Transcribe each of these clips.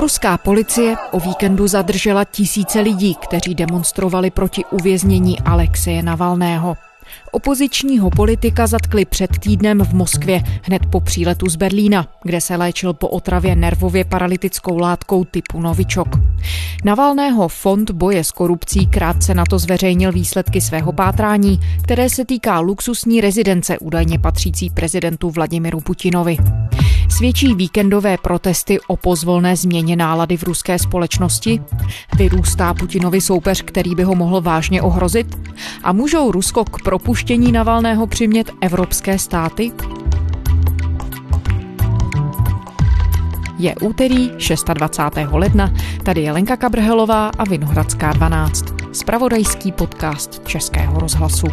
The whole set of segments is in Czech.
Ruská policie o víkendu zadržela tisíce lidí, kteří demonstrovali proti uvěznění Alexeje Navalného. Opozičního politika zatkli před týdnem v Moskvě, hned po příletu z Berlína, kde se léčil po otravě nervově paralytickou látkou typu Novičok. Navalného fond boje s korupcí krátce na to zveřejnil výsledky svého pátrání, které se týká luxusní rezidence údajně patřící prezidentu Vladimiru Putinovi. Svědčí víkendové protesty o pozvolné změně nálady v ruské společnosti? Vyrůstá Putinovi soupeř, který by ho mohl vážně ohrozit? A můžou Rusko k propuštění Navalného přimět evropské státy? Je úterý 26. ledna, tady je Lenka Kabrhelová a Vinohradská 12, spravodajský podcast Českého rozhlasu.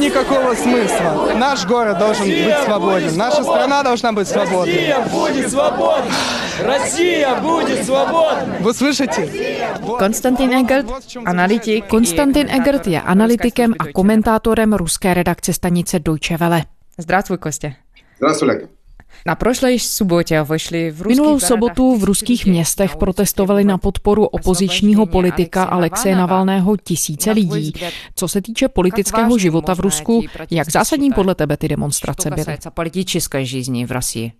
Никакого смысла. Наш город должен быть свободен. Наша страна должна быть свободной. Россия будет свободна! Россия будет свободна! Вы слышите? Konstantin Egert, analytik. Konstantin Egert je analytikem a komentátorem ruské redakce stanice Deutsche Welle. Здравствуй, Костя. Здравствуй, Ленка. Na prošlej vyšli v Minulou sobotu v ruských městech protestovali na podporu opozičního politika Alexeje Navalného tisíce lidí. Co se týče politického života v Rusku, jak zásadní podle tebe ty demonstrace byly? politické v Rusii?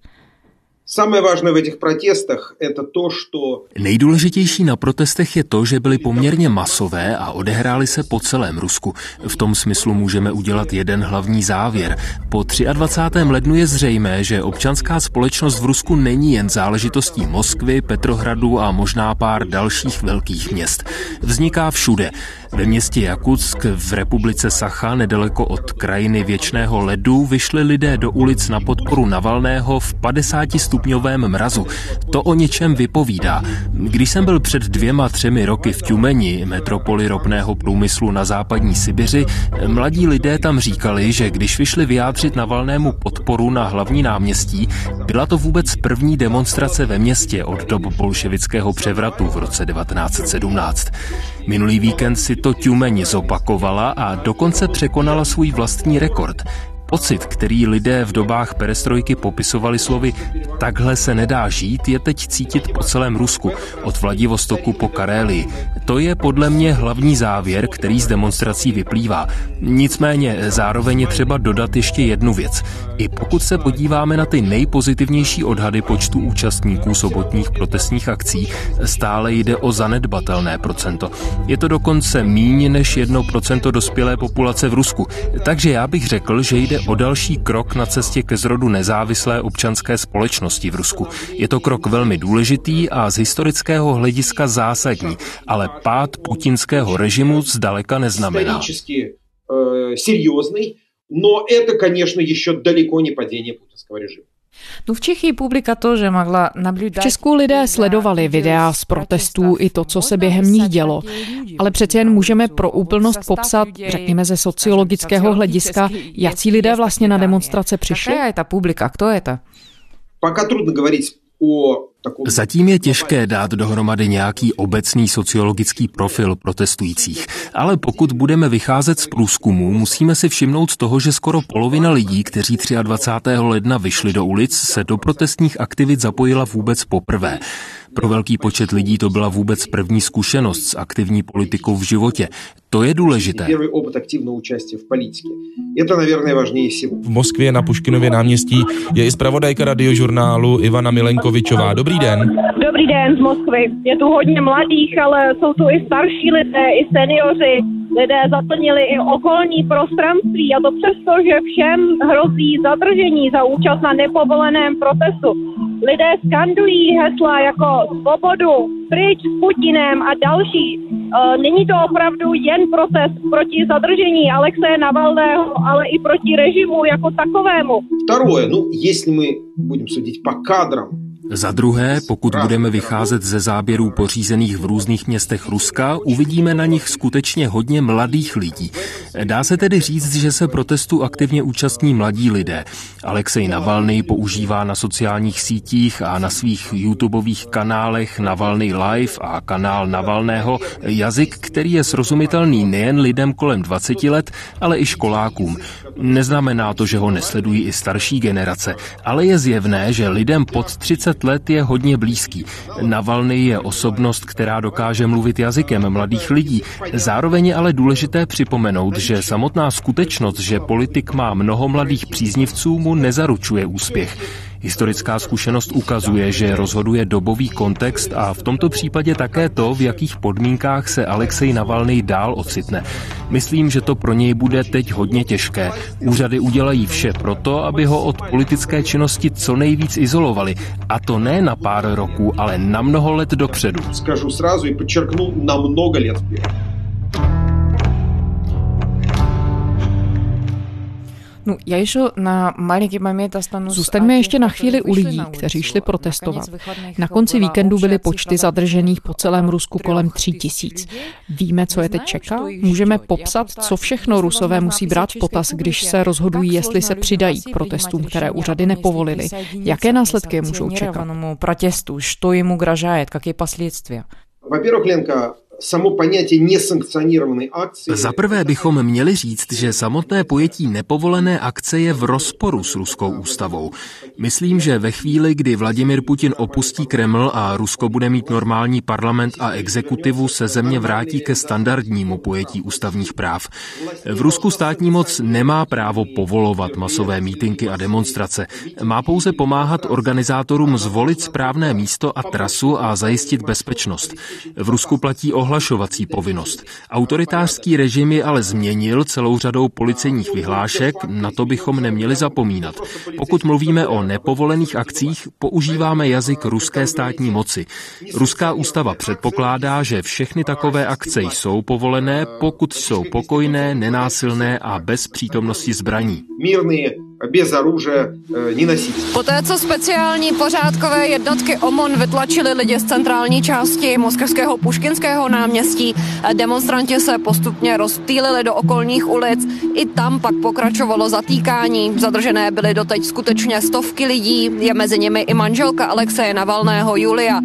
Nejdůležitější na protestech je to, že byly poměrně masové a odehrály se po celém Rusku. V tom smyslu můžeme udělat jeden hlavní závěr. Po 23. lednu je zřejmé, že občanská společnost v Rusku není jen záležitostí Moskvy, Petrohradu a možná pár dalších velkých měst. Vzniká všude. Ve městě Jakutsk v republice Sacha, nedaleko od krajiny věčného ledu, vyšli lidé do ulic na podporu Navalného v 50 stupňovém mrazu. To o něčem vypovídá. Když jsem byl před dvěma, třemi roky v Tjumeni, metropoli ropného průmyslu na západní Sibiři, mladí lidé tam říkali, že když vyšli vyjádřit Navalnému podporu na hlavní náměstí, byla to vůbec první demonstrace ve městě od dob bolševického převratu v roce 1917. Minulý víkend si to Tjumeni zopakovala a dokonce překonala svůj vlastní rekord. Pocit, který lidé v dobách perestrojky popisovali slovy takhle se nedá žít, je teď cítit po celém Rusku, od Vladivostoku po Karélii. To je podle mě hlavní závěr, který z demonstrací vyplývá. Nicméně zároveň je třeba dodat ještě jednu věc. I pokud se podíváme na ty nejpozitivnější odhady počtu účastníků sobotních protestních akcí, stále jde o zanedbatelné procento. Je to dokonce míň než 1% dospělé populace v Rusku. Takže já bych řekl, že jde o další krok na cestě ke zrodu nezávislé občanské společnosti v Rusku. Je to krok velmi důležitý a z historického hlediska zásadní, ale pád putinského režimu zdaleka neznamená. исторически э, серьезный, но это, конечно, еще далеко не падение путинского режима. No v Čechy publika тоже могла V наблюдать. Česku lidé sledovali videa z protestů i to, co se během nich dělo. Ale přece jen můžeme pro úplnost popsat, řekněme ze sociologického hlediska, jací lidé vlastně na demonstrace přišli. Какая это публика? Кто это? Пока трудно говорить о таком... Zatím je těžké dát dohromady nějaký obecný sociologický profil protestujících, ale pokud budeme vycházet z průzkumu, musíme si všimnout toho, že skoro polovina lidí, kteří 23. ledna vyšli do ulic, se do protestních aktivit zapojila vůbec poprvé. Pro velký počet lidí to byla vůbec první zkušenost s aktivní politikou v životě. To je důležité. V Moskvě na Puškinově náměstí je i zpravodajka radiožurnálu Ivana Milenkovičová. Dobrý den. Dobrý den z Moskvy. Je tu hodně mladých, ale jsou tu i starší lidé, i seniori. Lidé zaplnili i okolní prostranství a to přesto, že všem hrozí zadržení za účast na nepovoleném protestu Lidé skandují hesla jako svobodu, pryč s Putinem a další. E, Není to opravdu jen protest proti zadržení Alexeje Navalného, ale i proti režimu jako takovému. Второе, ну, если мы будем судить по кадрам, za druhé, pokud budeme vycházet ze záběrů pořízených v různých městech Ruska, uvidíme na nich skutečně hodně mladých lidí. Dá se tedy říct, že se protestu aktivně účastní mladí lidé. Alexej Navalny používá na sociálních sítích a na svých YouTubeových kanálech Navalny Live a kanál Navalného jazyk, který je srozumitelný nejen lidem kolem 20 let, ale i školákům. Neznamená to, že ho nesledují i starší generace, ale je zjevné, že lidem pod 30 let je hodně blízký. Navalny je osobnost, která dokáže mluvit jazykem mladých lidí. Zároveň je ale důležité připomenout, že samotná skutečnost, že politik má mnoho mladých příznivců, mu nezaručuje úspěch. Historická zkušenost ukazuje, že rozhoduje dobový kontext a v tomto případě také to, v jakých podmínkách se Alexej Navalny dál ocitne. Myslím, že to pro něj bude teď hodně těžké. Úřady udělají vše proto, aby ho od politické činnosti co nejvíc izolovali. A to ne na pár roků, ale na mnoho let dopředu. Skážu srazu i podčerknu na mnoho let. No, já ještě na malinký moment ostanu... Zůstaňme ještě na chvíli u lidí, kteří šli protestovat. Na konci víkendu byly počty zadržených po celém Rusku kolem tří tisíc. Víme, co je teď čeká? Můžeme popsat, co všechno Rusové musí brát v potaz, když se rozhodují, jestli se přidají k protestům, které úřady nepovolily. Jaké následky můžou čekat? Protestu, что ему угрожает, какие последствия? Во-первых, Ленка, само понятие несанкционированной акции... Za prvé bychom měli říct, že samotné pojetí nepovolené akce je v rozporu s ruskou ústavou. Myslím, že ve chvíli, kdy Vladimir Putin opustí Kreml a Rusko bude mít normální parlament a exekutivu, se země vrátí ke standardnímu pojetí ústavních práv. V Rusku státní moc nemá právo povolovat masové mítinky a demonstrace. Má pouze pomáhat organizátorům zvolit správné místo a trasu a zajistit bezpečnost. V Rusku platí ohlašovací povinnost. Autoritářský režim ji ale změnil celou řadou policejních vyhlášek, na to bychom neměli zapomínat. Pokud mluvíme o nepovolených akcích, používáme jazyk ruské státní moci. Ruská ústava předpokládá, že všechny takové akce jsou povolené, pokud jsou pokojné, nenásilné a bez přítomnosti zbraní. Mírný bez oružia e. Poté, co speciální pořádkové jednotky OMON vytlačili lidi z centrální části moskevského Puškinského náměstí, eh, demonstranti se postupně rozptýlili do okolních ulic. I tam pak pokračovalo zatýkání. Zadržené byly doteď skutečně stovky lidí, je mezi nimi i manželka Alexeje Navalného Julia.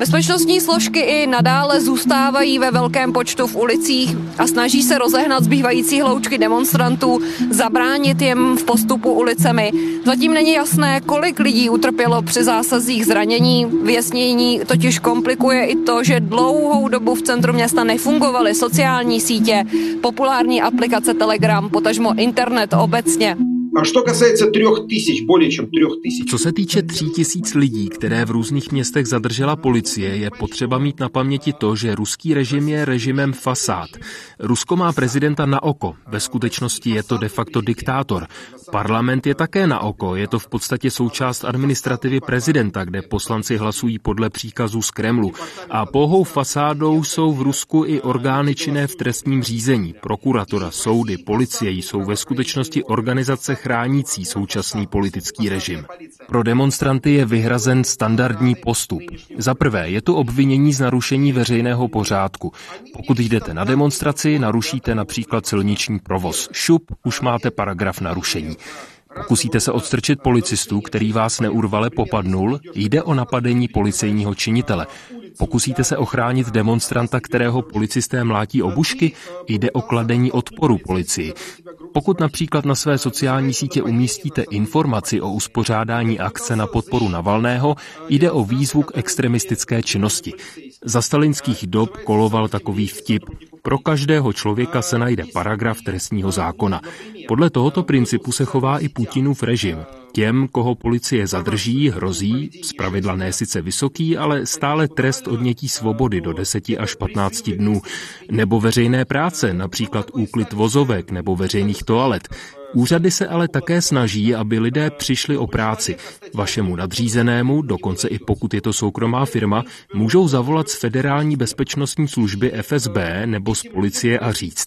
Bezpečnostní složky i nadále zůstávají ve velkém počtu v ulicích a snaží se rozehnat zbývající hloučky demonstrantů, zabránit jim v postupu ulicemi. Zatím není jasné, kolik lidí utrpělo při zásazích zranění. Vyjasnění totiž komplikuje i to, že dlouhou dobu v centru města nefungovaly sociální sítě, populární aplikace Telegram, potažmo internet obecně. А что касается трех тысяч, более чем трех тысяч, Co se týče tří tisíc lidí, které v různých městech zadržela policie, je potřeba mít na paměti to, že ruský režim je režimem fasád. Rusko má prezidenta na oko, ve skutečnosti je to de facto diktátor. Parlament je také na oko, je to v podstatě součást administrativy prezidenta, kde poslanci hlasují podle příkazů z Kremlu. A pouhou fasádou jsou v Rusku i orgány činné v trestním řízení. Prokuratura, soudy, policie jsou ve skutečnosti organizace chránící současný politický režim. Pro demonstranty je vyhrazen standardní postup. Za prvé je tu obvinění z narušení veřejného pořádku. Pokud jdete na demonstraci, narušíte například silniční provoz. Šup, už máte paragraf narušení. Pokusíte se odstrčit policistu, který vás neurvale popadnul, jde o napadení policejního činitele. Pokusíte se ochránit demonstranta, kterého policisté mlátí obušky, jde o kladení odporu policii. Pokud například na své sociální sítě umístíte informaci o uspořádání akce na podporu Navalného, jde o výzvu k extremistické činnosti. Za stalinských dob koloval takový vtip. Pro každého člověka se najde paragraf trestního zákona. Podle tohoto principu se chová i Putinův režim. Těm, koho policie zadrží, hrozí, zpravidla ne sice vysoký, ale stále trest odnětí svobody do 10 až 15 dnů, nebo veřejné práce, například úklid vozovek nebo veřejných toalet. Úřady se ale také snaží, aby lidé přišli o práci. Vašemu nadřízenému, dokonce i pokud je to soukromá firma, můžou zavolat z Federální bezpečnostní služby FSB nebo z policie a říct.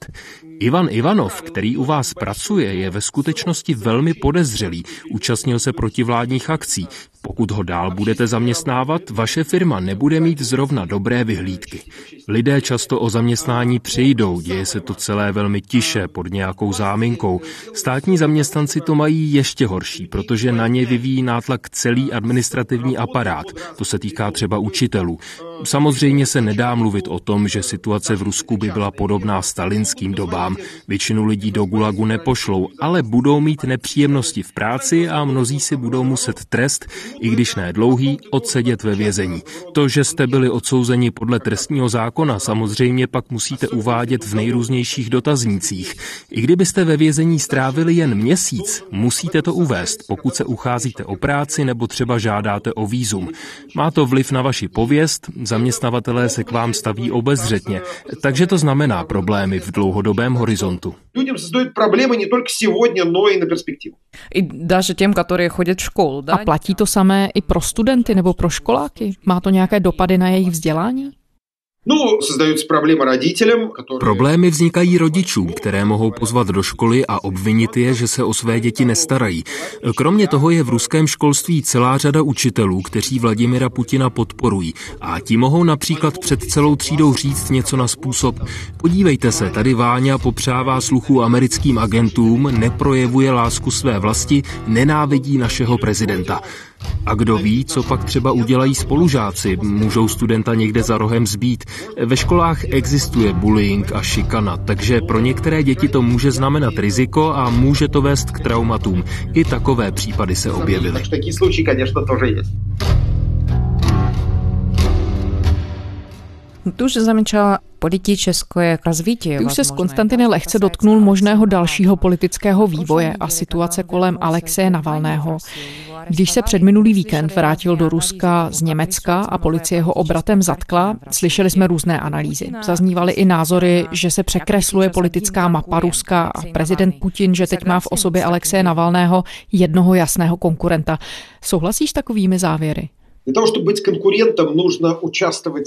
Ivan Ivanov, který u vás pracuje, je ve skutečnosti velmi podezřelý, účastnil se protivládních akcí. Pokud ho dál budete zaměstnávat, vaše firma nebude mít zrovna dobré vyhlídky. Lidé často o zaměstnání přijdou, děje se to celé velmi tiše, pod nějakou záminkou. Státní zaměstnanci to mají ještě horší, protože na ně vyvíjí nátlak celý administrativní aparát. To se týká třeba učitelů. Samozřejmě se nedá mluvit o tom, že situace v Rusku by byla podobná stalinským dobám. Většinu lidí do gulagu nepošlou, ale budou mít nepříjemnosti v práci a mnozí si budou muset trest, i když ne dlouhý, odsedět ve vězení. To, že jste byli odsouzeni podle trestního zákona, samozřejmě pak musíte uvádět v nejrůznějších dotaznících. I kdybyste ve vězení strávili jen měsíc, musíte to uvést, pokud se ucházíte o práci nebo třeba žádáte o výzum. Má to vliv na vaši pověst, zaměstnavatelé se k vám staví obezřetně, takže to znamená problémy v dlouhodobém horizontu. Людям создают проблемы не только сегодня, но и на перспективу. И даже тем, которые ходят в школу, да? A platí to samé i pro studenty nebo pro školáky? Má to nějaké dopady na jejich vzdělání? Problémy vznikají rodičům, které mohou pozvat do školy a obvinit je, že se o své děti nestarají. Kromě toho je v ruském školství celá řada učitelů, kteří Vladimira Putina podporují a ti mohou například před celou třídou říct něco na způsob podívejte se, tady Váňa popřává sluchu americkým agentům, neprojevuje lásku své vlasti, nenávidí našeho prezidenta. A kdo ví, co pak třeba udělají spolužáci, můžou studenta někde za rohem zbít. Ve školách existuje bullying a šikana, takže pro některé děti to může znamenat riziko a může to vést k traumatům. I takové případy se objevily. Так что такие случаи, конечно, тоже есть. Ты уже замечала politické развитие. Ty už se z Konstantiny lehce dotknul možného dalšího politického vývoje a situace kolem Alexeje Navalného. Když se před minulý víkend vrátil do Ruska z Německa a policie ho obratem zatkla, slyšeli jsme různé analýzy. Zaznívaly i názory, že se překresluje politická mapa Ruska a prezident Putin, že teď má v osobě Alexeje Navalného jednoho jasného konkurenta. Souhlasíš s takovými závěry?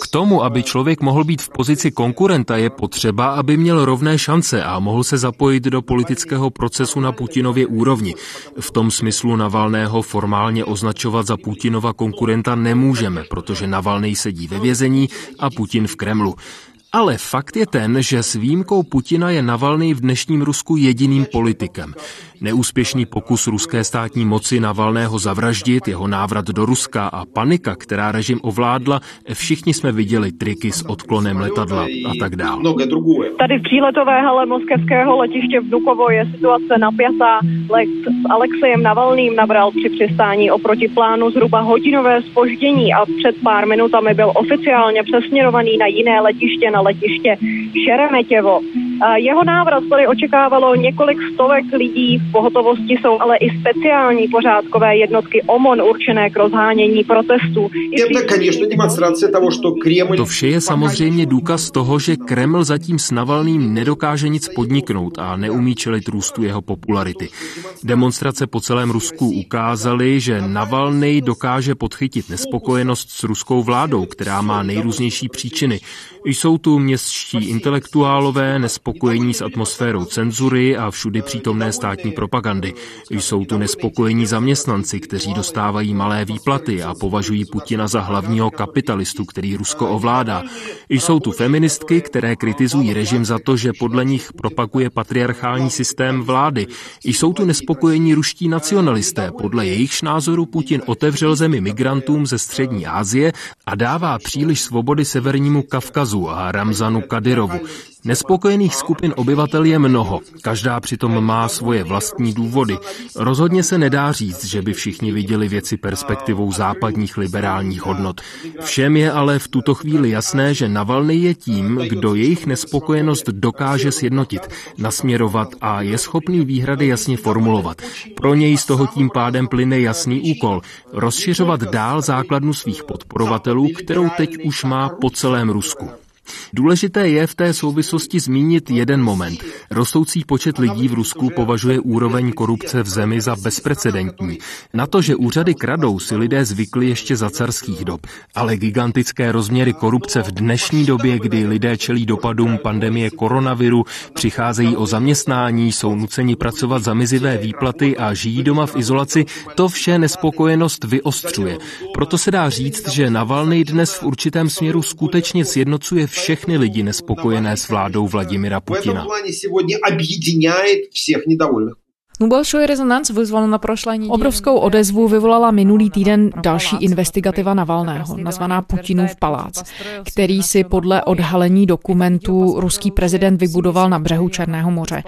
K tomu, aby člověk mohl být v pozici konkurenta, je potřeba, aby měl rovné šance a mohl se zapojit do politického procesu na Putinově úrovni. V tom smyslu Navalného formálně označovat za Putinova konkurenta nemůžeme, protože Navalný sedí ve vězení a Putin v Kremlu. Ale fakt je ten, že s výjimkou Putina je Navalny v dnešním Rusku jediným politikem. Neúspěšný pokus ruské státní moci Navalného zavraždit, jeho návrat do Ruska a panika, která režim ovládla, všichni jsme viděli triky s odklonem letadla a tak dále. Tady v příletové hale moskevského letiště Vnukovo je situace napjatá. Let s Alexejem Navalným nabral při přistání oproti plánu zhruba hodinové spoždění a před pár minutami byl oficiálně přesměrovaný na jiné letiště na letiště Šeremetěvo. Jeho návrat tady očekávalo několik stovek lidí. V pohotovosti jsou ale i speciální pořádkové jednotky OMON určené k rozhánění protestů. To vše je samozřejmě důkaz toho, že Kreml zatím s Navalným nedokáže nic podniknout a neumí čelit růstu jeho popularity. Demonstrace po celém Rusku ukázaly, že Navalny dokáže podchytit nespokojenost s ruskou vládou, která má nejrůznější příčiny. Jsou tu městští intelektuálové, nespokojenost nespokojení s atmosférou cenzury a všudy přítomné státní propagandy. Jsou tu nespokojení zaměstnanci, kteří dostávají malé výplaty a považují Putina za hlavního kapitalistu, který Rusko ovládá. Jsou tu feministky, které kritizují režim za to, že podle nich propaguje patriarchální systém vlády. Jsou tu nespokojení ruští nacionalisté, podle jejichž názoru Putin otevřel zemi migrantům ze střední Asie a dává příliš svobody severnímu Kavkazu a Ramzanu Kadyrovu. Nespokojených skupin obyvatel je mnoho, každá přitom má svoje vlastní důvody. Rozhodně se nedá říct, že by všichni viděli věci perspektivou západních liberálních hodnot. Všem je ale v tuto chvíli jasné, že Navalny je tím, kdo jejich nespokojenost dokáže sjednotit, nasměrovat a je schopný výhrady jasně formulovat. Pro něj z toho tím pádem plyne jasný úkol rozšiřovat dál základnu svých podporovatelů, kterou teď už má po celém Rusku. Důležité je v té souvislosti zmínit jeden moment. Rostoucí počet lidí v Rusku považuje úroveň korupce v zemi za bezprecedentní. Na to, že úřady kradou, si lidé zvykli ještě za carských dob. Ale gigantické rozměry korupce v dnešní době, kdy lidé čelí dopadům pandemie koronaviru, přicházejí o zaměstnání, jsou nuceni pracovat za mizivé výplaty a žijí doma v izolaci, to vše nespokojenost vyostřuje. Proto se dá říct, že Navalny dnes v určitém směru skutečně sjednocuje všechny lidi nespokojené s vládou Vladimira Putina. Ну, большой резонанс вызвал на прошлой неделе. Obrovskou odezvu vyvolala minulý týden další investigativa Navalného, nazvaná Putinův palác, který si podle odhalení dokumentů ruský prezident vybudoval na břehu Černého moře.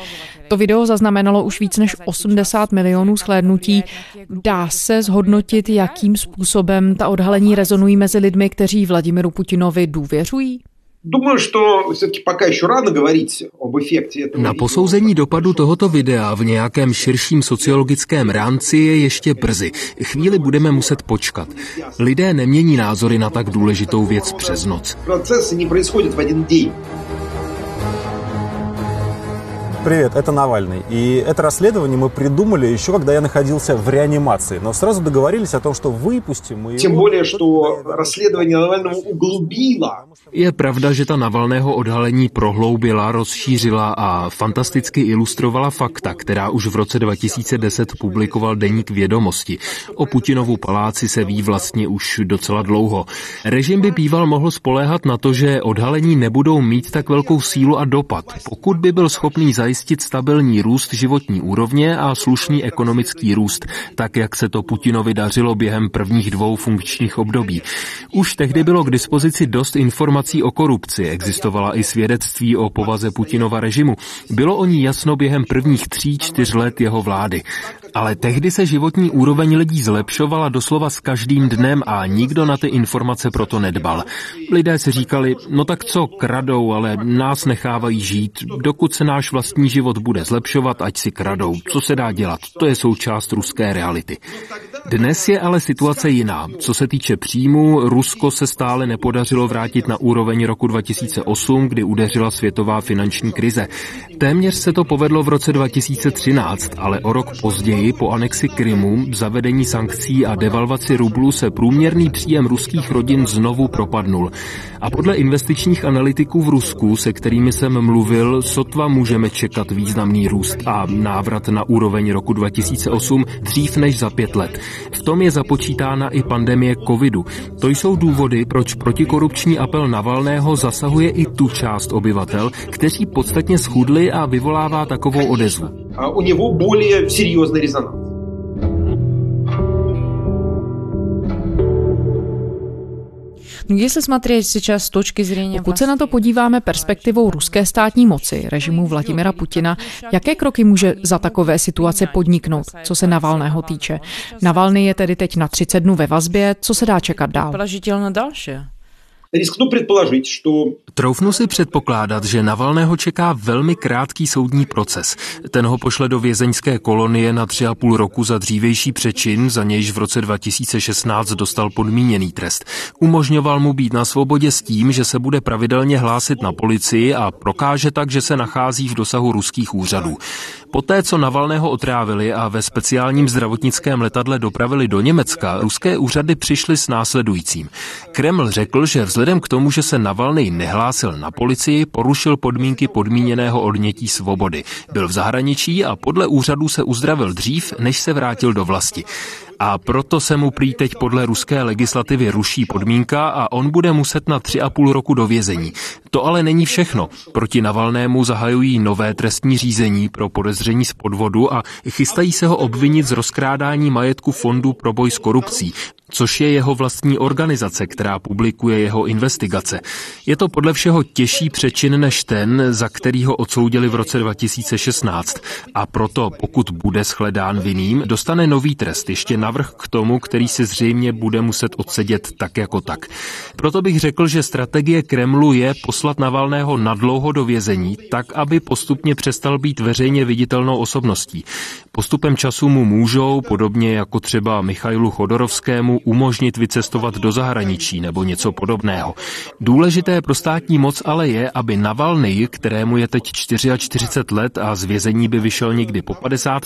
To video zaznamenalo už víc než 80 milionů shlédnutí. Dá se zhodnotit, jakým způsobem ta odhalení rezonují mezi lidmi, kteří Vladimiru Putinovi důvěřují? Думаю, что все-таки пока еще рано говорить об эффекте этого. Na posouzení dopadu tohoto videa v nějakém širším sociologickém rámci je ještě brzy. Chvíli budeme muset počkat. Lidé nemění názory na tak důležitou věc přes noc. Процессы не происходят в один день. Привет, это Навальный. И это расследование мы придумали еще, когда я находился в реанимации. Но сразу договорились о том, что выпустим мы Тем более, что расследование Навального углубило. Je pravda, že ta Navalného odhalení prohloubila, rozšířila a fantasticky ilustrovala fakta, která už v roce 2010 publikoval deník vědomosti. O Putinovu paláci se ví vlastně už docela dlouho. Režim by býval mohl spoléhat na to, že odhalení nebudou mít tak velkou sílu a dopad, pokud by byl schopný zajistit stabilní růst životní úrovně a slušný ekonomický růst, tak jak se to Putinovi dařilo během prvních dvou funkčních období. Už tehdy bylo k dispozici dost informací o korupci, existovala i svědectví o povaze Putinova režimu. Bylo o ní jasno během prvních tří, čtyř let jeho vlády. Ale tehdy se životní úroveň lidí zlepšovala doslova s každým dnem a nikdo na ty informace proto nedbal. Lidé si říkali, no tak co, kradou, ale nás nechávají žít. Dokud se náš vlastní život bude zlepšovat, ať si kradou. Co se dá dělat? To je součást ruské reality. Dnes je ale situace jiná. Co se týče příjmu, Rusko se stále nepodařilo vrátit na úroveň roku 2008, kdy udeřila světová finanční krize. Téměř se to povedlo v roce 2013, ale o rok později roky po anexi Krymu, zavedení sankcí a devalvaci rublu se průměrný příjem ruských rodin znovu propadnul. A podle investičních analytiků v Rusku, se kterými jsem mluvil, sotva můžeme čekat významný růst a návrat na úroveň roku 2008 dřív než za pět let. V tom je započítána i pandemie covidu. To jsou důvody, proč protikorupční apel Navalného zasahuje i tu část obyvatel, kteří podstatně schudli a vyvolává takovou odezvu. A u něho bolí seriózní резонанс. Ну, Если смотреть сейчас с точки зрения... Pokud se na to podíváme perspektivou ruské státní moci, režimu Vladimira Putina, jaké kroky může za takové situace podniknout, co se Navalného týče? Navalny je tedy teď na 30 dnů ve vazbě, co se dá čekat dál? Troufnu si předpokládat, že Navalného čeká velmi krátký soudní proces. Ten ho pošle do vězeňské kolonie na tři a půl roku za dřívější přečin, za nějž v roce 2016 dostal podmíněný trest. Umožňoval mu být na svobodě s tím, že se bude pravidelně hlásit na policii a prokáže tak, že se nachází v dosahu ruských úřadů. Poté, co Navalného otrávili a ve speciálním zdravotnickém letadle dopravili do Německa, ruské úřady přišly s následujícím. Kreml řekl, že vzhledem k tomu, že se Navalny nehlásil na policii, porušil podmínky podmíněného odnětí svobody. Byl v zahraničí a podle úřadů se uzdravil dřív, než se vrátil do vlasti. A proto se mu prý teď podle ruské legislativy ruší podmínka a on bude muset na tři a půl roku do vězení. To ale není všechno. Proti Navalnému zahajují nové trestní řízení pro podezření z podvodu a chystají se ho obvinit z rozkrádání majetku Fondu pro boj s korupcí, což je jeho vlastní organizace, která publikuje jeho investigace. Je to podle všeho těžší přečin než ten, za který ho odsoudili v roce 2016. A proto, pokud bude shledán vinným, dostane nový trest ještě navrh k tomu, který si zřejmě bude muset odsedět tak jako tak. Proto bych řekl, že strategie Kremlu je poslat Navalného nadlouho do vězení, tak aby postupně přestal být veřejně viditelnou osobností. Postupem času mu můžou, podobně jako třeba Michailu Chodorovskému, umožnit vycestovat do zahraničí nebo něco podobného. Důležité pro státní moc ale je, aby Navalny, kterému je teď 44 let a z vězení by vyšel někdy po 50,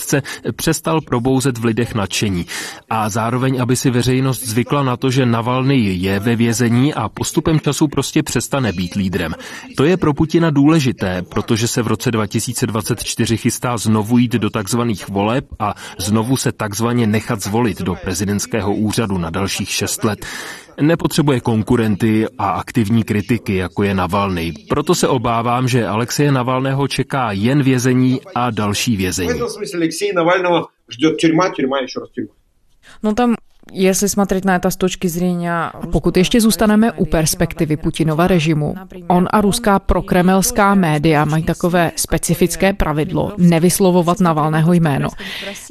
přestal probouzet v lidech nadšení a zároveň, aby si veřejnost zvykla na to, že Navalny je ve vězení a postupem času prostě přestane být lídrem. To je pro Putina důležité, protože se v roce 2024 chystá znovu jít do takzvaných voleb a znovu se takzvaně nechat zvolit do prezidentského úřadu na dalších šest let. Nepotřebuje konkurenty a aktivní kritiky, jako je Navalny. Proto se obávám, že Alexeje Navalného čeká jen vězení a další vězení. V tom smyslu Alexej Navalného čeká tyrma, tyrma, ještě raz tyrma. Ну там Jestli смотреть na to z точки зрения... Pokud ještě zůstaneme u perspektivy Putinova režimu, on a ruská prokremelská média mají takové specifické pravidlo nevyslovovat Navalného jméno.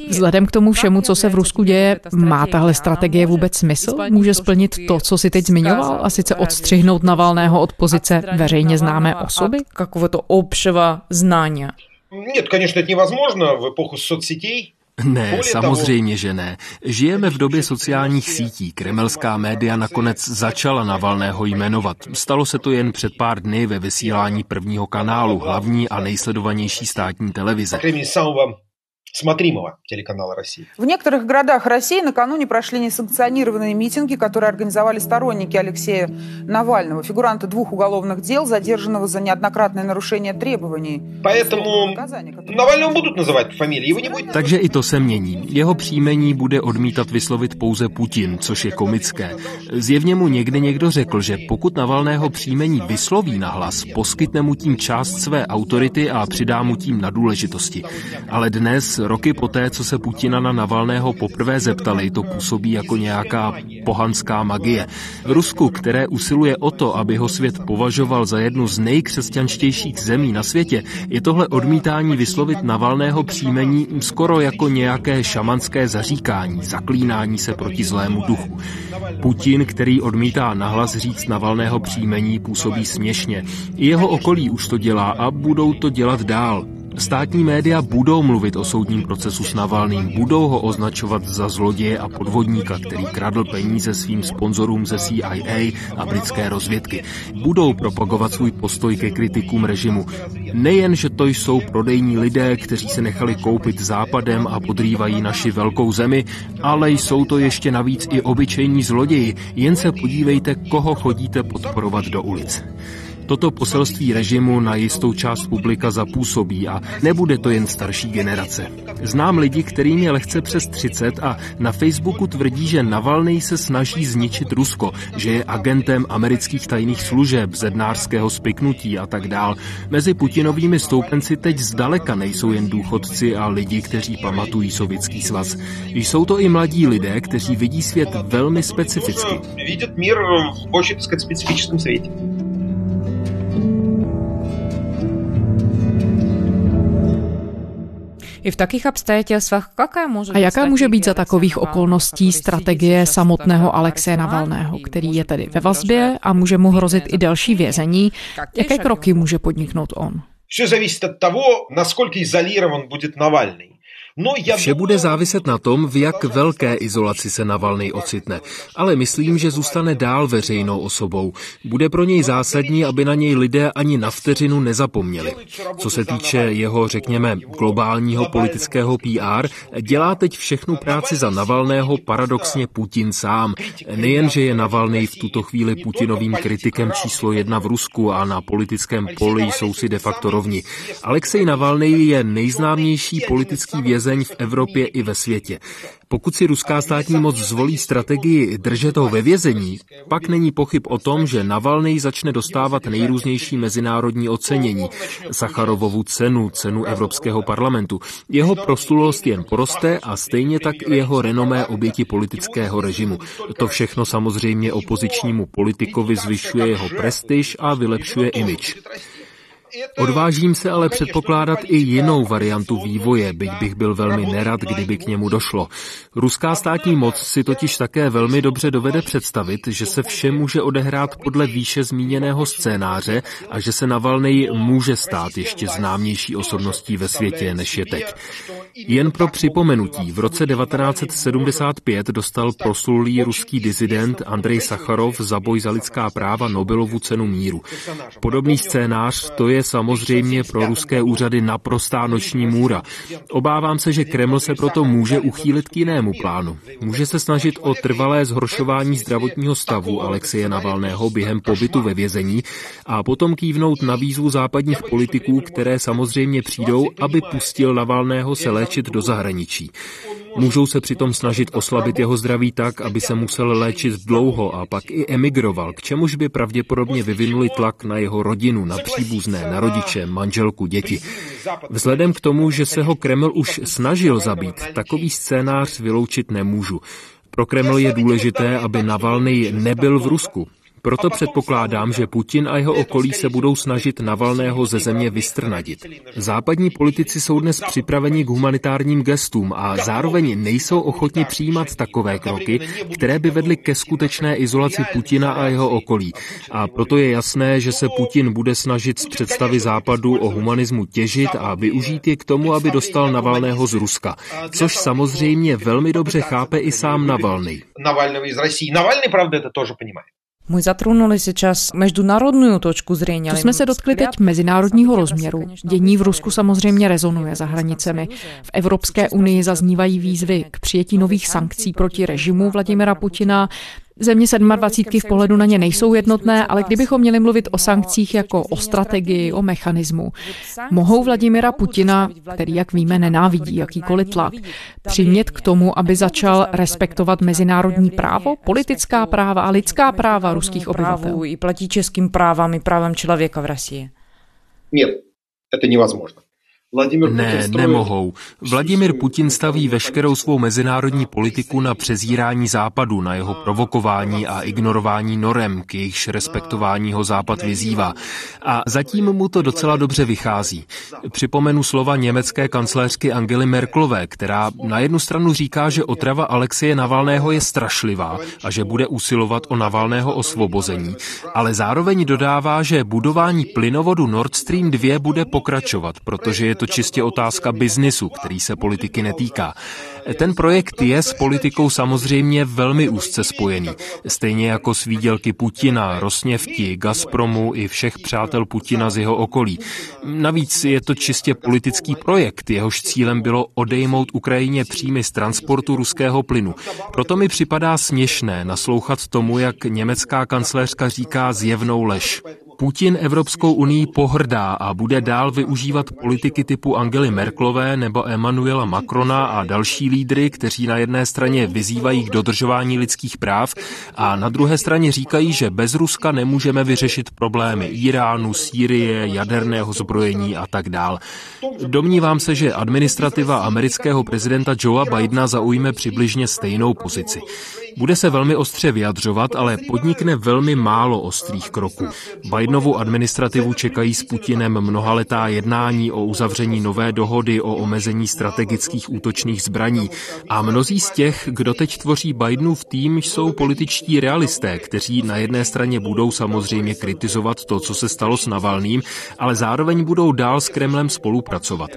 Vzhledem k tomu všemu, co se v Rusku děje, má tahle strategie vůbec smysl? Může splnit to, co si teď zmiňoval, a sice odstřihnout Navalného od pozice veřejně známé osoby? Какого-то общего знания. Нет, конечно, это невозможно в эпоху соцсетей. ne, samozřejmě, že ne. Žijeme v době sociálních sítí. Kremelská média nakonec začala Navalného jmenovat. Stalo se to jen před pár dny ve vysílání prvního kanálu, hlavní a nejsledovanější státní televize Времени самого смотримого телеканала России. В некоторых городах России накануне прошли несанкционированные митинги, которые организовали сторонники Алексея Навального, фигуранта двух уголовных дел, задержанного за неоднократное нарушение требований. Поэтому Навального будут называть фамилии, его не будет. Takže i to se mění. Jeho příjmení bude odmítat vyslovit pouze Putin, což je komické. Zjevně mu někdy někdo řekl, že pokud Navalného příjmení vysloví na hlas, poskytne mu tím část své autority a přidá mu tím na důležitosti. Ale dnes, roky poté, co se Putina na Navalného poprvé zeptali, to působí jako nějaká pohanská magie. V Rusku, které usiluje o to, aby ho svět považoval za jednu z nejkřesťanštějších zemí na světě, je tohle odmítání vyslovit Navalného příjmení skoro jako nějaké šamanské zaříkání, zaklínání se proti zlému duchu. Putin, který odmítá nahlas říct Navalného příjmení, působí směšně. I jeho okolí už to dělá a budou to dělat dál. Státní média budou mluvit o soudním procesu s Navalným, budou ho označovat za zloděje a podvodníka, který kradl peníze svým sponzorům ze CIA a britské rozvědky. Budou propagovat svůj postoj ke kritikům režimu. Nejen, že to jsou prodejní lidé, kteří se nechali koupit západem a podrývají naši velkou zemi, ale jsou to ještě navíc i obyčejní zloději. Jen se podívejte, koho chodíte podporovat do ulic. Toto poselství režimu na jistou část publika zapůsobí a nebude to jen starší generace. Znám lidi, kterým je lehce přes 30 a na Facebooku tvrdí, že Navalny se snaží zničit Rusko, že je agentem amerických tajných služeb, zednářského spiknutí a tak dál. Mezi Putinovými stoupenci teď zdaleka nejsou jen důchodci a lidi, kteří pamatují Sovětský svaz. Jsou to i mladí lidé, kteří vidí svět velmi specificky. Видят мир в очень, так сказать, специфическом I v takých обстоятельствах какая může A jaká může být za takových okolností strategie samotného Alexeje Navalného, který je tedy ve vazbě a může mu hrozit i další vězení? Jaké kroky může podniknout on? Все зависит от того, насколько изолирован будет Навальный. No, Vše bude záviset na tom, v jak velké izolaci se Navalny ocitne, ale myslím, že zůstane dál veřejnou osobou. Bude pro něj zásadní, aby na něj lidé ani na vteřinu nezapomněli. Co se týče jeho, řekněme, globálního politického PR, dělá teď všechnu práci za Navalného paradoxně Putin sám. Nejenže je Navalný v tuto chvíli Putinovým kritikem číslo jedna v Rusku a na politickém poli jsou si de facto rovni. Alexej Navalný je nejznámější politický věz vězeň v Evropě i ve světě. Pokud si ruská státní moc zvolí strategii držet ho ve vězení, pak není pochyb o tom, že Navalny začne dostávat nejrůznější mezinárodní ocenění, Sacharovovu cenu, cenu Evropského parlamentu. Jeho proslulost jen poroste a stejně tak i jeho renomé oběti politického režimu. To všechno samozřejmě opozičnímu politikovi zvyšuje jeho prestiž a vylepšuje imič. Odvážím se ale předpokládat i jinou variantu vývoje, byť bych byl velmi nerad, kdyby k němu došlo. Ruská státní moc si totiž také velmi dobře dovede představit, že se vše může odehrát podle výše zmíněného scénáře a že se Navalny může stát ještě známější osobností ve světě, než je teď. Jen pro připomenutí, v roce 1975 dostal proslulý ruský dizident Andrej Sacharov za boj za lidská práva Nobelovu cenu míru. Podobný scénář to je samozřejmě pro ruské úřady naprostá noční můra. Obávám se, že Kreml se proto může uchýlit k jinému plánu. Může se snažit o trvalé zhoršování zdravotního stavu Alexeje Navalného během pobytu ve vězení a potom kývnout na výzvu západních politiků, které samozřejmě přijdou, aby pustil Navalného se léčit do zahraničí. Můžou se přitom snažit oslabit jeho zdraví tak, aby se musel léčit dlouho a pak i emigroval, k čemuž by pravděpodobně vyvinuli tlak na jeho rodinu, na příbuzné, na rodiče, manželku, děti. Vzhledem k tomu, že se ho Kreml už snažil zabít, takový scénář vyloučit nemůžu. Pro Kreml je důležité, aby Navalny nebyl v Rusku. Proto předpokládám, že Putin a jeho okolí se budou snažit Navalného ze země vystrnadit. Západní politici jsou dnes připraveni k humanitárním gestům a zároveň nejsou ochotni přijímat takové kroky, které by vedly ke skutečné izolaci Putina a jeho okolí. A proto je jasné, že se Putin bude snažit z představy Západu o humanismu těžit a využít je k tomu, aby dostal Navalného z Ruska. Což samozřejmě velmi dobře chápe i sám Navalny. Навального из России. Навальный, правда, это тоже понимает. Мы затронули сейчас международную точку зрения. To jsme se dotkli teď mezinárodního rozměru. Dění v Rusku samozřejmě rezonuje za hranicemi. V Evropské unii zaznívají výzvy k přijetí nových sankcí proti režimu Vladimira Putina. Země 27 v pohledu na ně nejsou jednotné, ale kdybychom měli mluvit o sankcích jako o strategii, o mechanismu, mohou Vladimira Putina, který, jak víme, nenávidí jakýkoliv tlak, přimět k tomu, aby začal respektovat mezinárodní právo, politická práva a lidská práva ruských obyvatel. I platí českým právám i právem člověka v Rusii. Нет, это невозможно. Ne, nemohou. Vladimir Putin staví veškerou svou mezinárodní politiku na přezírání západu, na jeho provokování a ignorování norem, k jejichž respektování ho západ vyzývá. A zatím mu to docela dobře vychází. Připomenu slova německé kancléřky Angely Merklové, která na jednu stranu říká, že otrava Alexeje Navalného je strašlivá a že bude usilovat o Navalného osvobození, ale zároveň dodává, že budování plynovodu Nord Stream 2 bude pokračovat, protože je to čistě otázka biznisu, který se politiky netýká. Ten projekt je s politikou samozřejmě velmi úzce spojený, stejně jako s výdělky Putina, Rosněvti, Gazpromu i všech přátel Putina z jeho okolí. Navíc je to čistě politický projekt, jehož cílem bylo odejmout Ukrajině příjmy z transportu ruského plynu. Proto mi připadá směšné naslouchat tomu, jak německá kancléřka říká zjevnou lež. Putin Evropskou unii pohrdá a bude dál využívat politiky typu Angely Merklové nebo Emmanuela Macrona a další lídry, kteří na jedné straně vyzývají k dodržování lidských práv a na druhé straně říkají, že bez Ruska nemůžeme vyřešit problémy Iránu, Sýrie, jaderného zbrojení a tak dál. Domnívám se, že administrativa amerického prezidenta Joea Bidena zaujme přibližně stejnou pozici. Bude se velmi ostře vyjadřovat, ale podnikne velmi málo ostrých kroků. Bidenovu administrativu čekají s Putinem mnohaletá jednání o uzavření nové dohody o omezení strategických útočných zbraní. A mnozí z těch, kdo teď tvoří Bidenův tým, jsou političtí realisté, kteří na jedné straně budou samozřejmě kritizovat to, co se stalo s Navalným, ale zároveň budou dál s Kremlem spolupracovat.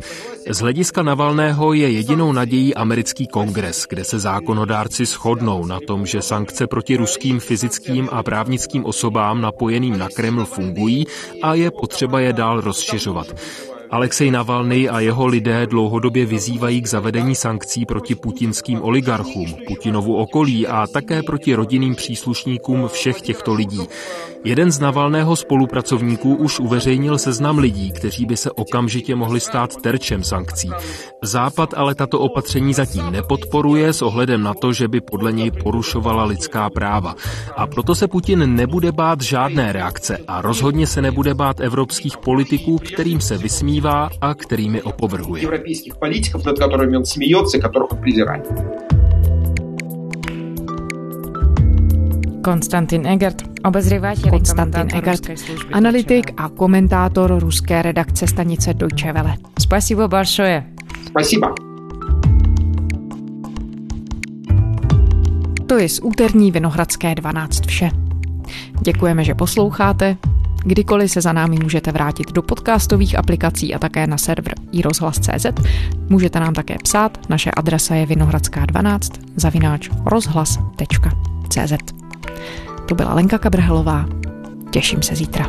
Z hlediska Navalného je jedinou nadějí americký kongres, kde se zákonodárci shodnou na tom, že sankce proti ruským fyzickým a právnickým osobám napojeným na Kreml fungují a je potřeba je dál rozšiřovat. Alexej Navalny a jeho lidé dlouhodobě vyzývají k zavedení sankcí proti putinským oligarchům, Putinovu okolí a také proti rodinným příslušníkům všech těchto lidí. Jeden z Navalného spolupracovníků už uveřejnil seznam lidí, kteří by se okamžitě mohli stát terčem sankcí. Západ ale tato opatření zatím nepodporuje s ohledem na to, že by podle něj porušovala lidská práva. A proto se Putin nebude bát žádné reakce a rozhodně se nebude bát evropských politiků, kterým se vysmívá a kterými opovrhuje. Европейских политиков, над которыми он смеется и которых он презирает. Konstantin Egert, obezřivatel Konstantin Egert, analytik a komentátor ruské redakce stanice Deutsche Welle. Спасибо большое. Спасибо. To je z úterní Vinohradské 12 vše. Děkujeme, že posloucháte. Kdykoliv se za námi můžete vrátit do podcastových aplikací a také na server iRozhlas.cz. Můžete nám také psát, naše adresa je vinohradská12 zavináč rozhlas.cz. To byla Lenka Kabrhelová. Těším se zítra.